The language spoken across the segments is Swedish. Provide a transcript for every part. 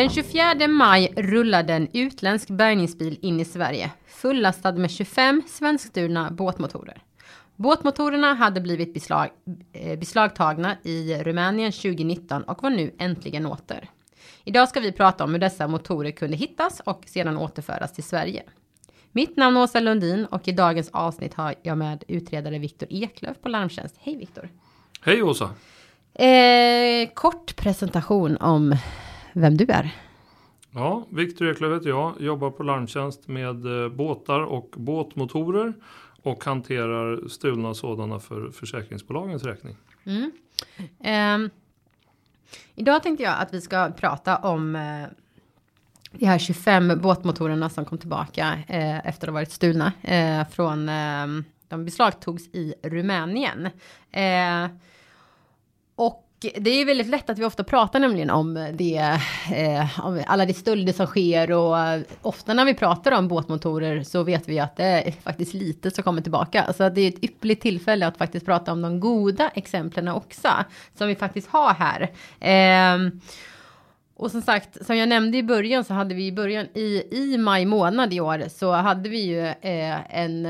Den 24 maj rullade en utländsk bärgningsbil in i Sverige fullastad med 25 svenskstulna båtmotorer. Båtmotorerna hade blivit beslag, eh, beslagtagna i Rumänien 2019 och var nu äntligen åter. Idag ska vi prata om hur dessa motorer kunde hittas och sedan återföras till Sverige. Mitt namn är Åsa Lundin och i dagens avsnitt har jag med utredare Viktor Eklöf på Larmtjänst. Hej Viktor! Hej Åsa! Eh, kort presentation om vem du är. Ja, Viktor Eklöf heter jag, jobbar på Larmtjänst med eh, båtar och båtmotorer och hanterar stulna sådana för försäkringsbolagens räkning. Mm. Eh, idag tänkte jag att vi ska prata om eh, de här 25 båtmotorerna som kom tillbaka eh, efter att ha varit stulna eh, från ehm, de beslagtogs i Rumänien. Eh, och det är ju väldigt lätt att vi ofta pratar nämligen om det, eh, om alla de stölder som sker och eh, ofta när vi pratar om båtmotorer så vet vi att det är faktiskt lite som kommer tillbaka. Alltså så det är ett ypperligt tillfälle att faktiskt prata om de goda exemplen också som vi faktiskt har här. Eh, och som sagt, som jag nämnde i början så hade vi i början i, i maj månad i år så hade vi ju eh, en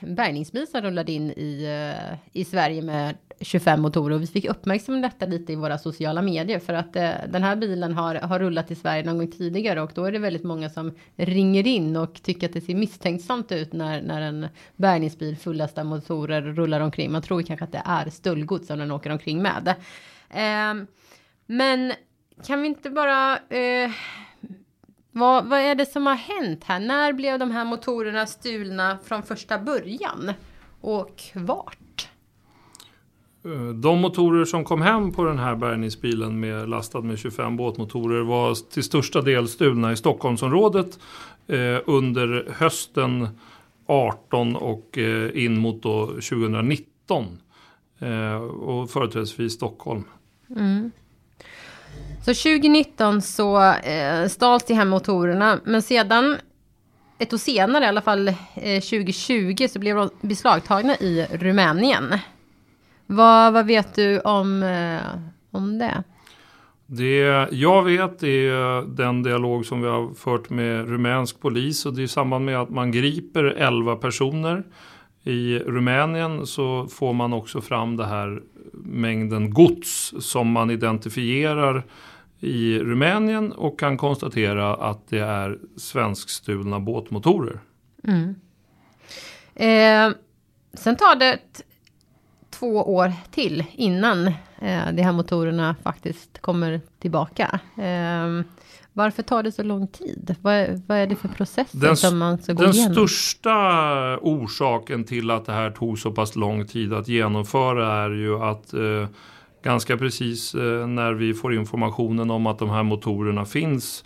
en bärgningsbil som rullade in i, eh, i Sverige med 25 motorer och vi fick uppmärksamma detta lite i våra sociala medier för att eh, den här bilen har, har rullat i Sverige någon gång tidigare och då är det väldigt många som ringer in och tycker att det ser misstänksamt ut när, när en bärgningsbil fullastad motorer rullar omkring. Man tror kanske att det är stöldgods som den åker omkring med. Eh, men kan vi inte bara eh, vad, vad är det som har hänt här? När blev de här motorerna stulna från första början? Och vart? Eh, de motorer som kom hem på den här bärgningsbilen med lastad med 25 båtmotorer var till största del stulna i Stockholmsområdet eh, under hösten 18 och eh, in mot då 2019. Eh, och företrädesvis Stockholm. Mm. Så 2019 så eh, stals de här motorerna, men sedan ett år senare, i alla fall eh, 2020, så blev de beslagtagna i Rumänien. Vad, vad vet du om, eh, om det? Det jag vet är den dialog som vi har fört med rumänsk polis och det är i samband med att man griper 11 personer i Rumänien så får man också fram det här mängden gods som man identifierar i Rumänien och kan konstatera att det är svenskstulna båtmotorer. Mm. Eh, sen tar det två år till innan eh, de här motorerna faktiskt kommer tillbaka. Eh, varför tar det så lång tid? Vad, vad är det för processer som man ska gå den igenom? Den största orsaken till att det här tog så pass lång tid att genomföra är ju att eh, ganska precis eh, när vi får informationen om att de här motorerna finns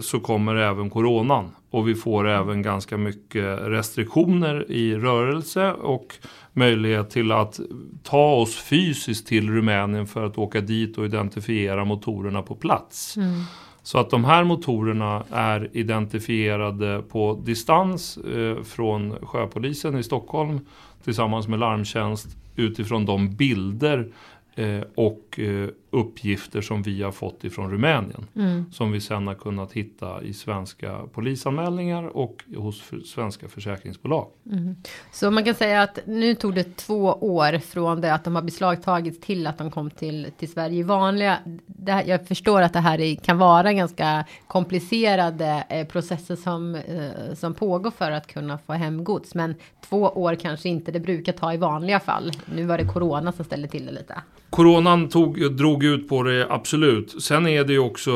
så kommer även coronan. Och vi får även ganska mycket restriktioner i rörelse och möjlighet till att ta oss fysiskt till Rumänien för att åka dit och identifiera motorerna på plats. Mm. Så att de här motorerna är identifierade på distans eh, från sjöpolisen i Stockholm tillsammans med larmtjänst utifrån de bilder eh, och eh, uppgifter som vi har fått ifrån Rumänien. Mm. Som vi sen har kunnat hitta i svenska polisanmälningar och hos för, svenska försäkringsbolag. Mm. Så man kan säga att nu tog det två år från det att de har beslagtagits till att de kom till, till Sverige. Vanliga, här, jag förstår att det här är, kan vara ganska komplicerade eh, processer som, eh, som pågår för att kunna få hem gods. Men två år kanske inte det brukar ta i vanliga fall. Nu var det corona som ställde till det lite. Coronan tog, drog ut på det, absolut. Sen är det ju också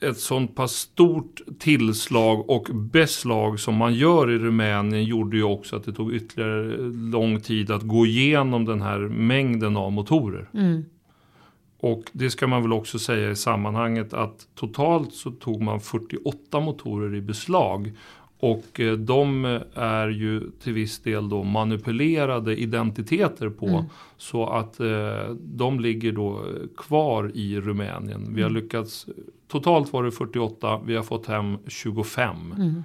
ett sånt pass stort tillslag och beslag som man gör i Rumänien gjorde ju också att det tog ytterligare lång tid att gå igenom den här mängden av motorer. Mm. Och det ska man väl också säga i sammanhanget att totalt så tog man 48 motorer i beslag. Och eh, de är ju till viss del då manipulerade identiteter på. Mm. Så att eh, de ligger då kvar i Rumänien. Vi har mm. lyckats, totalt var det 48, vi har fått hem 25. Mm.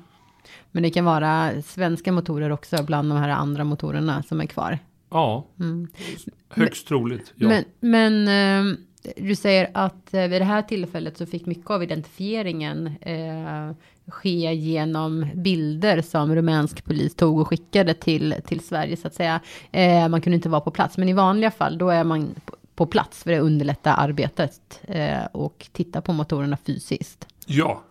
Men det kan vara svenska motorer också bland de här andra motorerna som är kvar? Ja, mm. högst troligt. Ja. Men, men eh, du säger att vid det här tillfället så fick mycket av identifieringen eh, ske genom bilder som rumänsk polis tog och skickade till, till Sverige så att säga. Eh, man kunde inte vara på plats, men i vanliga fall då är man på, plats för att underlätta arbetet eh, och titta på motorerna fysiskt. Ja,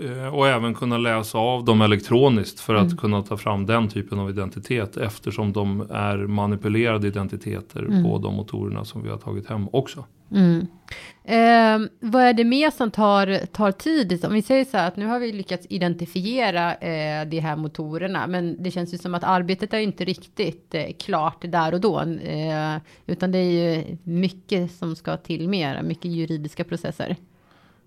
Eh, och även kunna läsa av dem elektroniskt för att mm. kunna ta fram den typen av identitet eftersom de är manipulerade identiteter mm. på de motorerna som vi har tagit hem också. Mm. Eh, vad är det mer som tar, tar tid? Om vi säger så här att nu har vi lyckats identifiera eh, de här motorerna, men det känns ju som att arbetet är inte riktigt eh, klart där och då, eh, utan det är ju mycket som ska till mer, mycket juridiska processer.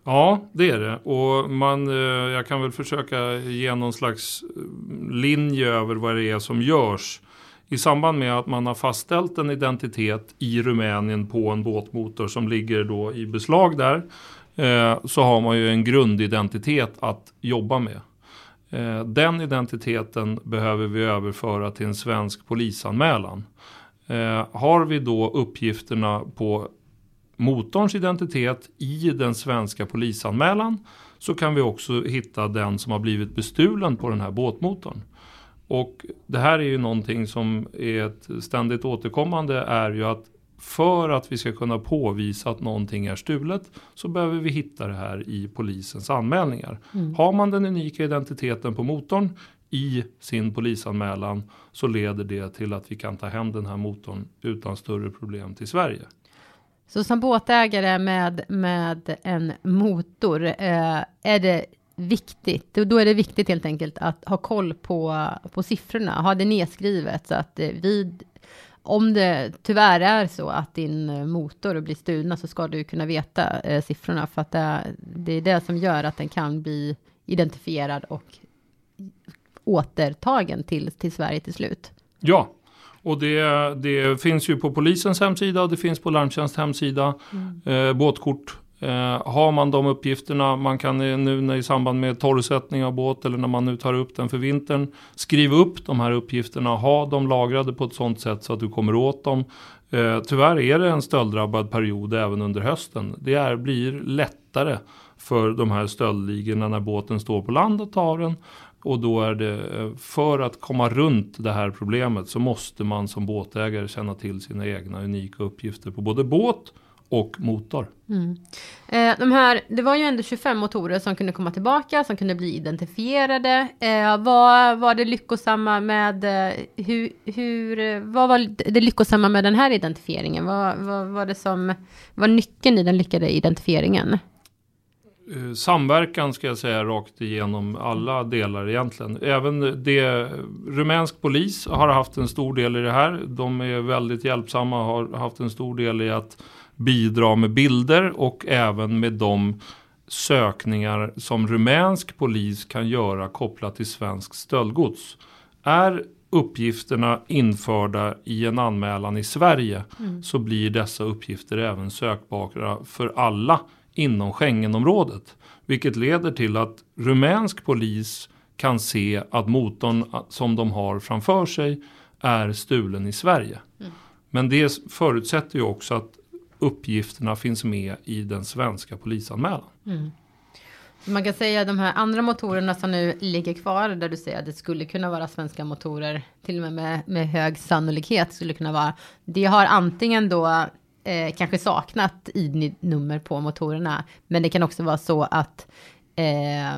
Ja, det är det. Och man, eh, jag kan väl försöka ge någon slags eh, linje över vad det är som görs. I samband med att man har fastställt en identitet i Rumänien på en båtmotor som ligger då i beslag där. Eh, så har man ju en grundidentitet att jobba med. Eh, den identiteten behöver vi överföra till en svensk polisanmälan. Eh, har vi då uppgifterna på motorns identitet i den svenska polisanmälan så kan vi också hitta den som har blivit bestulen på den här båtmotorn. Och det här är ju någonting som är ett ständigt återkommande är ju att för att vi ska kunna påvisa att någonting är stulet så behöver vi hitta det här i polisens anmälningar. Mm. Har man den unika identiteten på motorn i sin polisanmälan så leder det till att vi kan ta hem den här motorn utan större problem till Sverige. Så som båtägare med, med en motor eh, är det viktigt, då är det viktigt helt enkelt att ha koll på, på siffrorna, ha det nedskrivet så att eh, vid om det tyvärr är så att din motor blir stulna så ska du kunna veta eh, siffrorna för att det, det är det som gör att den kan bli identifierad och återtagen till, till Sverige till slut. Ja, och det, det, finns ju på polisens hemsida och det finns på Larmtjänst hemsida. Mm. Eh, båtkort. Eh, har man de uppgifterna, man kan eh, nu när i samband med torrsättning av båt eller när man nu tar upp den för vintern, skriva upp de här uppgifterna, ha dem lagrade på ett sådant sätt så att du kommer åt dem. Eh, tyvärr är det en stölddrabbad period även under hösten. Det är, blir lättare för de här stöldligorna när båten står på land och tar den. Och då är det, eh, för att komma runt det här problemet så måste man som båtägare känna till sina egna unika uppgifter på både båt och motor. Mm. Eh, de här, det var ju ändå 25 motorer som kunde komma tillbaka, som kunde bli identifierade. Eh, vad var det lyckosamma med, eh, hur, hur, vad var det lyckosamma med den här identifieringen? Vad, vad var det som var nyckeln i den lyckade identifieringen? Samverkan ska jag säga rakt igenom alla delar egentligen. Även det, rumänsk polis har haft en stor del i det här. De är väldigt hjälpsamma och har haft en stor del i att bidra med bilder och även med de sökningar som rumänsk polis kan göra kopplat till svensk stöldgods. Är uppgifterna införda i en anmälan i Sverige mm. så blir dessa uppgifter även sökbara för alla inom Schengenområdet. Vilket leder till att rumänsk polis kan se att motorn som de har framför sig är stulen i Sverige. Mm. Men det förutsätter ju också att uppgifterna finns med i den svenska polisanmälan. Mm. Man kan säga att de här andra motorerna som nu ligger kvar, där du säger att det skulle kunna vara svenska motorer, till och med med, med hög sannolikhet skulle kunna vara. Det har antingen då eh, kanske saknat ID-nummer på motorerna. Men det kan också vara så att eh,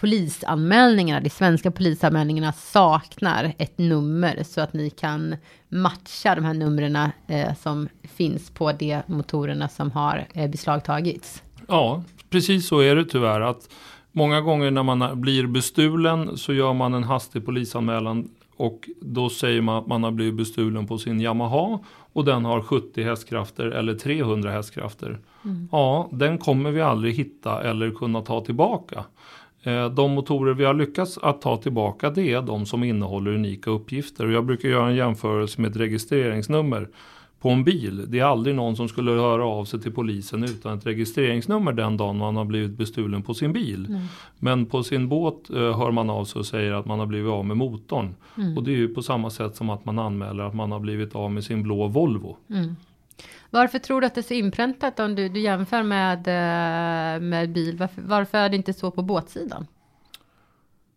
polisanmälningarna, de svenska polisanmälningarna saknar ett nummer så att ni kan matcha de här numren eh, som finns på de motorerna som har eh, beslagtagits. Ja, precis så är det tyvärr. att Många gånger när man blir bestulen så gör man en hastig polisanmälan och då säger man att man har blivit bestulen på sin Yamaha och den har 70 hästkrafter eller 300 hästkrafter. Mm. Ja, den kommer vi aldrig hitta eller kunna ta tillbaka. Eh, de motorer vi har lyckats att ta tillbaka det är de som innehåller unika uppgifter. Och jag brukar göra en jämförelse med ett registreringsnummer på en bil. Det är aldrig någon som skulle höra av sig till polisen utan ett registreringsnummer den dagen man har blivit bestulen på sin bil. Mm. Men på sin båt uh, hör man av sig och säger att man har blivit av med motorn. Mm. Och det är ju på samma sätt som att man anmäler att man har blivit av med sin blå Volvo. Mm. Varför tror du att det är så inpräntat om du, du jämför med, eh, med bil? Varför, varför är det inte så på båtsidan?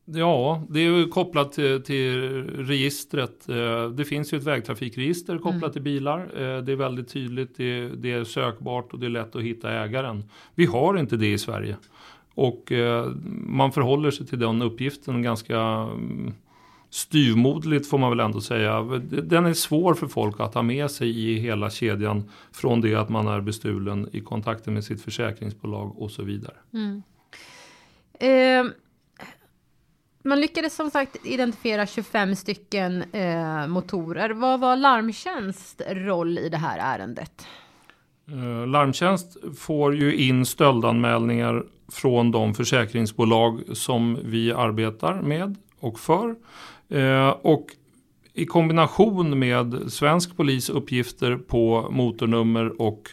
Ja, det är ju kopplat till, till, registret. Eh, det finns ju ett vägtrafikregister kopplat mm. till bilar. Eh, det är väldigt tydligt, det, det, är sökbart och det är lätt att hitta ägaren. Vi har inte det i Sverige. Och man förhåller sig till den uppgiften ganska styvmodligt får man väl ändå säga. Den är svår för folk att ha med sig i hela kedjan från det att man är bestulen i kontakten med sitt försäkringsbolag och så vidare. Mm. Eh, man lyckades som sagt identifiera 25 stycken eh, motorer. Vad var Larmtjänst roll i det här ärendet? Eh, Larmtjänst får ju in stöldanmälningar från de försäkringsbolag som vi arbetar med och för. Eh, och i kombination med svensk polis uppgifter på motornummer och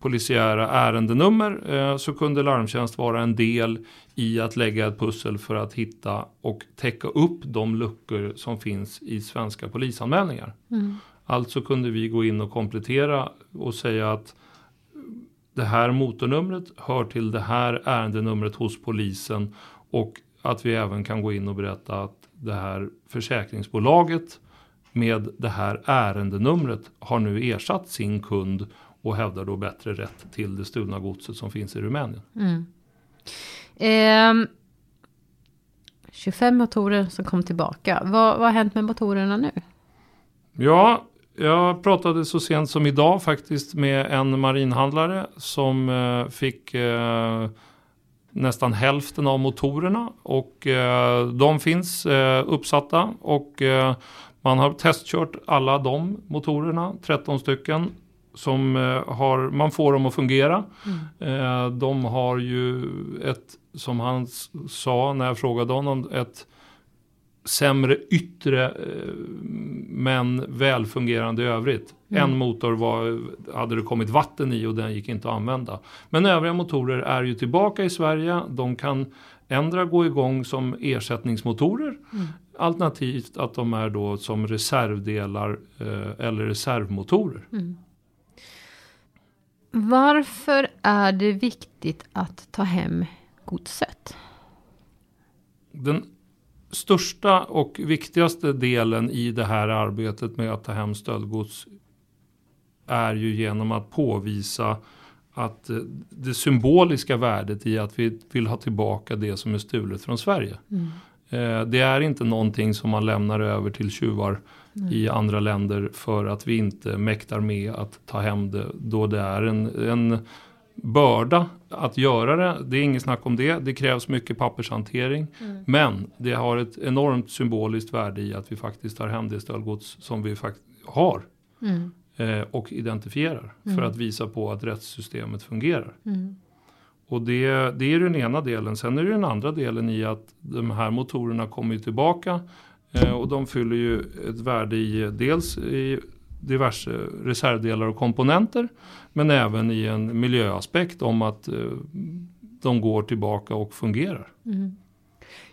polisiära ärendenummer eh, så kunde larmtjänst vara en del i att lägga ett pussel för att hitta och täcka upp de luckor som finns i svenska polisanmälningar. Mm. Alltså kunde vi gå in och komplettera och säga att det här motornumret hör till det här ärendenumret hos polisen och att vi även kan gå in och berätta att det här försäkringsbolaget med det här ärendenumret har nu ersatt sin kund och hävdar då bättre rätt till det stulna godset som finns i Rumänien. Mm. Eh, 25 motorer som kom tillbaka. Vad, vad har hänt med motorerna nu? Ja, jag pratade så sent som idag faktiskt med en marinhandlare som eh, fick eh, nästan hälften av motorerna och eh, de finns eh, uppsatta och eh, man har testkört alla de motorerna, 13 stycken som har, man får dem att fungera. Mm. De har ju ett, som han sa när jag frågade honom, ett sämre yttre eh, men välfungerande i övrigt. Mm. En motor var, hade det kommit vatten i och den gick inte att använda. Men övriga motorer är ju tillbaka i Sverige. De kan ändra gå igång som ersättningsmotorer. Mm. Alternativt att de är då som reservdelar eh, eller reservmotorer. Mm. Varför är det viktigt att ta hem godset? Den största och viktigaste delen i det här arbetet med att ta hem stöldgods är ju genom att påvisa att eh, det symboliska värdet i att vi vill ha tillbaka det som är stulet från Sverige. Mm. Eh, det är inte någonting som man lämnar över till tjuvar mm. i andra länder för att vi inte mäktar med att ta hem det då det är en, en börda att göra det. Det är inget snack om det. Det krävs mycket pappershantering. Mm. Men det har ett enormt symboliskt värde i att vi faktiskt tar hem det stöldgods som vi faktiskt har. Mm. Eh, och identifierar. Mm. För att visa på att rättssystemet fungerar. Mm. Och det, det är den ena delen. Sen är det den andra delen i att de här motorerna kommer tillbaka. Eh, och de fyller ju ett värde i dels i diverse reservdelar och komponenter. Men även i en miljöaspekt om att eh, de går tillbaka och fungerar. Mm.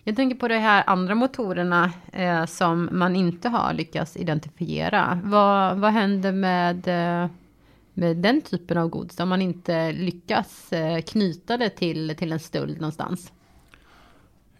Jag tänker på de här andra motorerna eh, som man inte har lyckats identifiera. Vad, vad händer med, eh, med den typen av gods om man inte lyckas eh, knyta det till, till en stöld någonstans?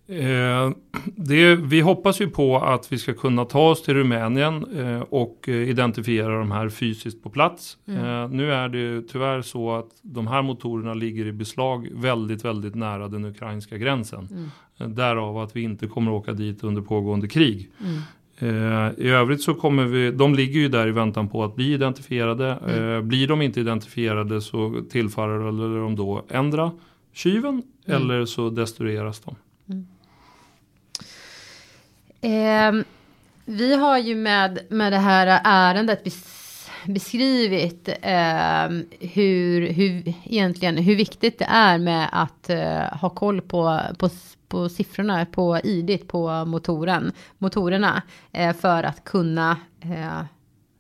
Eh, det, vi hoppas ju på att vi ska kunna ta oss till Rumänien eh, och eh, identifiera de här fysiskt på plats. Mm. Eh, nu är det tyvärr så att de här motorerna ligger i beslag väldigt, väldigt nära den ukrainska gränsen. Mm. Eh, därav att vi inte kommer åka dit under pågående krig. Mm. Eh, I övrigt så kommer vi, de ligger ju där i väntan på att bli identifierade. Mm. blir de inte identifierade så tillfaller de då ändra tjuven mm. eller så destrueras de. Eh, vi har ju med, med det här ärendet bes, beskrivit eh, hur, hur, egentligen, hur viktigt det är med att eh, ha koll på, på, på siffrorna på ID på motoren, motorerna eh, för att kunna eh,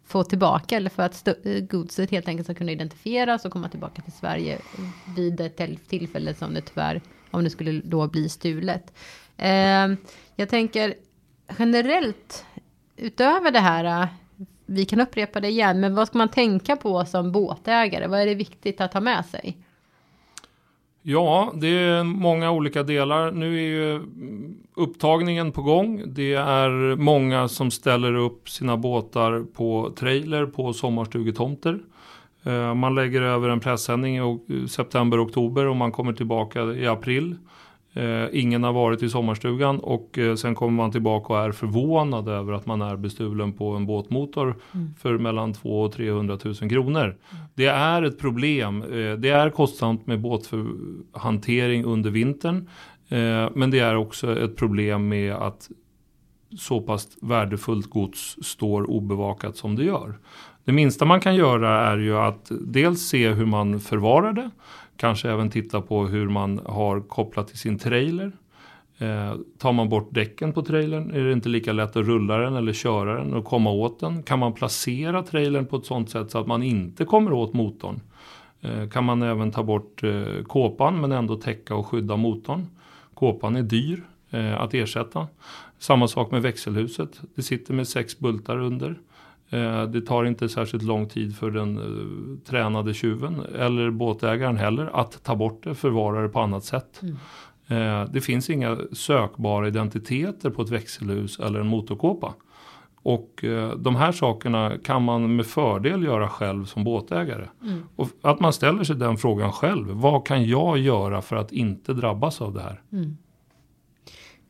få tillbaka eller för att godset helt enkelt ska kunna identifieras och komma tillbaka till Sverige vid ett tillfälle som det tyvärr, om det skulle då bli stulet. Eh, jag tänker generellt utöver det här äh, vi kan upprepa det igen, men vad ska man tänka på som båtägare? Vad är det viktigt att ha med sig? Ja, det är många olika delar. Nu är ju upptagningen på gång. Det är många som ställer upp sina båtar på trailer på sommarstugetomter. Eh, man lägger över en pressändning i september, oktober och man kommer tillbaka i april. Eh, ingen har varit i sommarstugan och eh, sen kommer man tillbaka och är förvånad över att man är bestulen på en båtmotor mm. för mellan 200 och 300 000 kronor. Det är ett problem. Eh, det är kostsamt med båthantering under vintern. Men det är också ett problem med att så pass värdefullt gods står obevakat som det gör. Det minsta man kan göra är ju att dels se hur man förvarar det. Kanske även titta på hur man har kopplat till sin trailer. Eh, tar man bort däcken på trailern är det inte lika lätt att rulla den eller köra den och komma åt den. Kan man placera trailern på ett sådant sätt så att man inte kommer åt motorn. Eh, kan man även ta bort eh, kåpan men ändå täcka och skydda motorn. Kåpan är dyr eh, att ersätta. Samma sak med växelhuset. Det sitter med sex bultar under. Eh, det tar inte särskilt lång tid för den uh, tränade tjuven eller båtägaren heller att ta bort det, förvara det på annat sätt. Mm. Uh, det finns inga sökbara identiteter på ett växelhus eller en motorkåpa. Och de här sakerna kan man med fördel göra själv som båtägare. Mm. Och att man ställer sig den frågan själv. Vad kan jag göra för att inte drabbas av det här? Mm.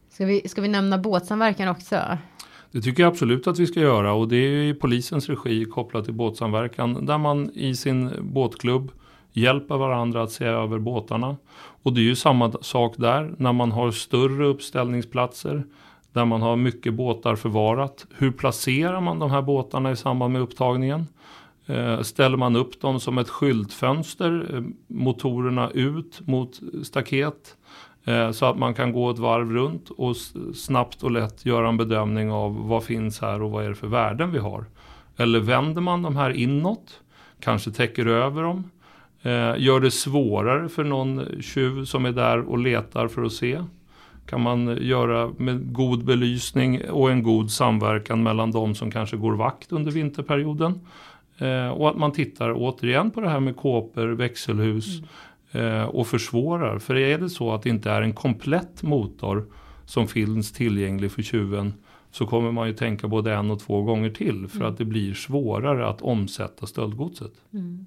Ska, vi, ska vi nämna båtsamverkan också? Det tycker jag absolut att vi ska göra och det är i polisens regi kopplat till båtsamverkan där man i sin båtklubb hjälper varandra att se över båtarna. Och det är ju samma sak där när man har större uppställningsplatser där man har mycket båtar förvarat. Hur placerar man de här båtarna i samband med upptagningen? Eh, ställer man upp dem som ett skyltfönster, eh, motorerna ut mot staket? Eh, så att man kan gå ett varv runt och snabbt och lätt göra en bedömning av vad finns här och vad är det för värden vi har. Eller vänder man de här inåt, kanske täcker över dem, eh, gör det svårare för någon tjuv som är där och letar för att se. Kan man göra med god belysning och en god samverkan mellan de som kanske går vakt under vinterperioden. Eh, och att man tittar återigen på det här med kåpor, växelhus, mm och försvårar. För är det så att det inte är en komplett motor som finns tillgänglig för tjuven så kommer man ju tänka både en och två gånger till för mm. att det blir svårare att omsätta stöldgodset. Mm.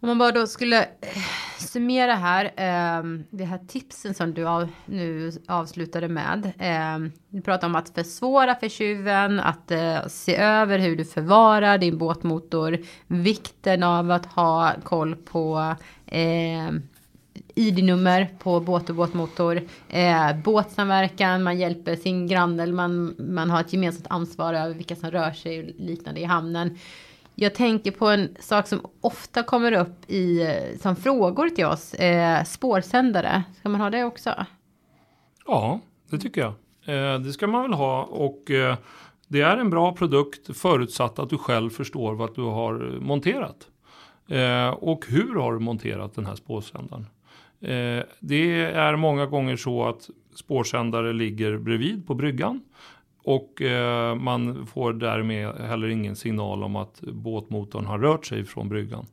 Om man bara då skulle eh, summera här, eh, det här tipsen som du av, nu avslutade med. Eh, du pratar om att försvåra för tjuven, att eh, se över hur du förvarar din båtmotor, vikten av att ha koll på eh, ID-nummer på båt och båtmotor, eh, båtsamverkan, man hjälper sin granne, man, man har ett gemensamt ansvar över vilka som rör sig och liknande i hamnen. Jag tänker på en sak som ofta kommer upp i, som frågor till oss. Eh, spårsändare, ska man ha det också? Ja, det tycker jag. Eh, det ska man väl ha och eh, det är en bra produkt förutsatt att du själv förstår vad du har monterat. Eh, och hur har du monterat den här spårsändaren? Eh, det är många gånger så att spårsändare ligger bredvid på bryggan och eh, man får därmed heller ingen signal om att båtmotorn har rört sig från bryggan.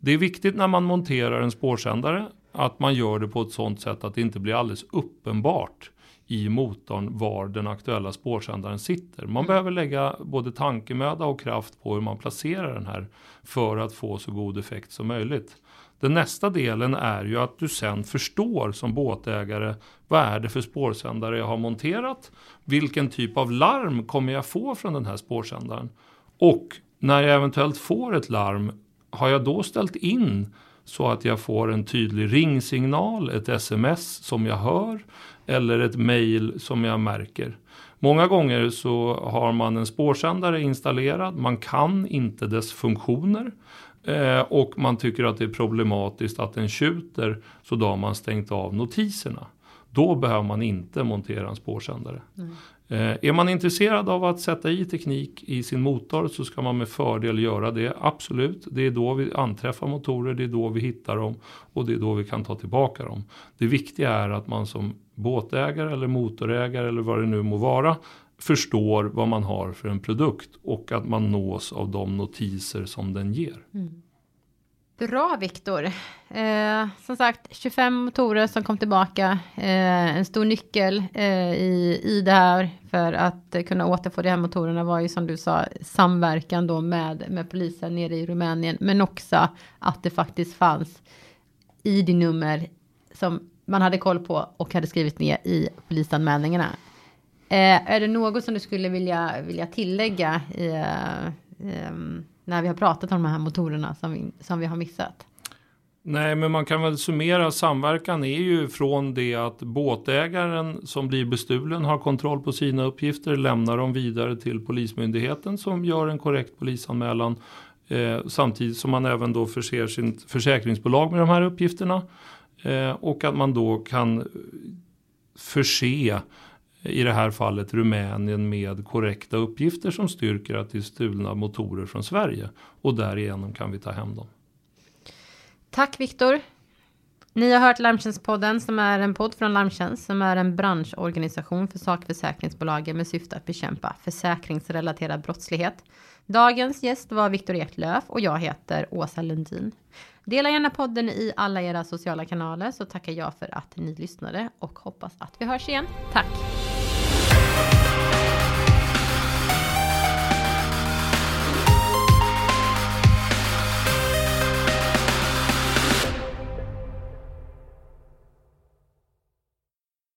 Det är viktigt när man monterar en spårsändare att man gör det på ett sådant sätt att det inte blir alldeles uppenbart i motorn var den aktuella spårsändaren sitter. Man mm. behöver lägga både tankemöda och kraft på hur man placerar den här för att få så god effekt som möjligt. Den nästa delen är ju att du sen förstår som båtägare vad är det för spårsändare jag har monterat? Vilken typ av larm kommer jag få från den här spårsändaren? Och när jag eventuellt får ett larm, har jag då ställt in så att jag får en tydlig ringsignal, ett sms som jag hör eller ett mail som jag märker. Många gånger så har man en spårsändare installerad, man kan inte dess funktioner eh, och man tycker att det är problematiskt att den tjuter så då har man stängt av notiserna. Då behöver man inte montera en spårsändare. Mm. Eh, är man intresserad av att sätta i teknik i sin motor så ska man med fördel göra det. Absolut, det är då vi anträffar motorer, det är då vi hittar dem och det är då vi kan ta tillbaka dem. Det viktiga är att man som båtägare eller motorägare eller vad det nu må vara förstår vad man har för en produkt och att man nås av de notiser som den ger. Mm. Bra Viktor. Eh, som sagt 25 motorer som kom tillbaka. Eh, en stor nyckel eh, i, i det här för att kunna återfå de här motorerna var ju som du sa samverkan då med, med polisen nere i Rumänien. Men också att det faktiskt fanns ID-nummer som man hade koll på och hade skrivit ner i polisanmälningarna. Eh, är det något som du skulle vilja, vilja tillägga i, eh, ehm, när vi har pratat om de här motorerna som vi, som vi har missat? Nej, men man kan väl summera samverkan är ju från det att båtägaren som blir bestulen har kontroll på sina uppgifter, lämnar dem vidare till Polismyndigheten som gör en korrekt polisanmälan. Eh, samtidigt som man även då förser sitt försäkringsbolag med de här uppgifterna. Eh, och att man då kan förse i det här fallet Rumänien med korrekta uppgifter som styrker att det är stulna motorer från Sverige. Och därigenom kan vi ta hem dem. Tack Viktor. Ni har hört Larmtjänstpodden som är en podd från Larmtjänst som är en branschorganisation för sakförsäkringsbolagen med syfte att bekämpa försäkringsrelaterad brottslighet. Dagens gäst var Viktor Eklöf och jag heter Åsa Lundin. Dela gärna podden i alla era sociala kanaler så tackar jag för att ni lyssnade och hoppas att vi hörs igen. Tack!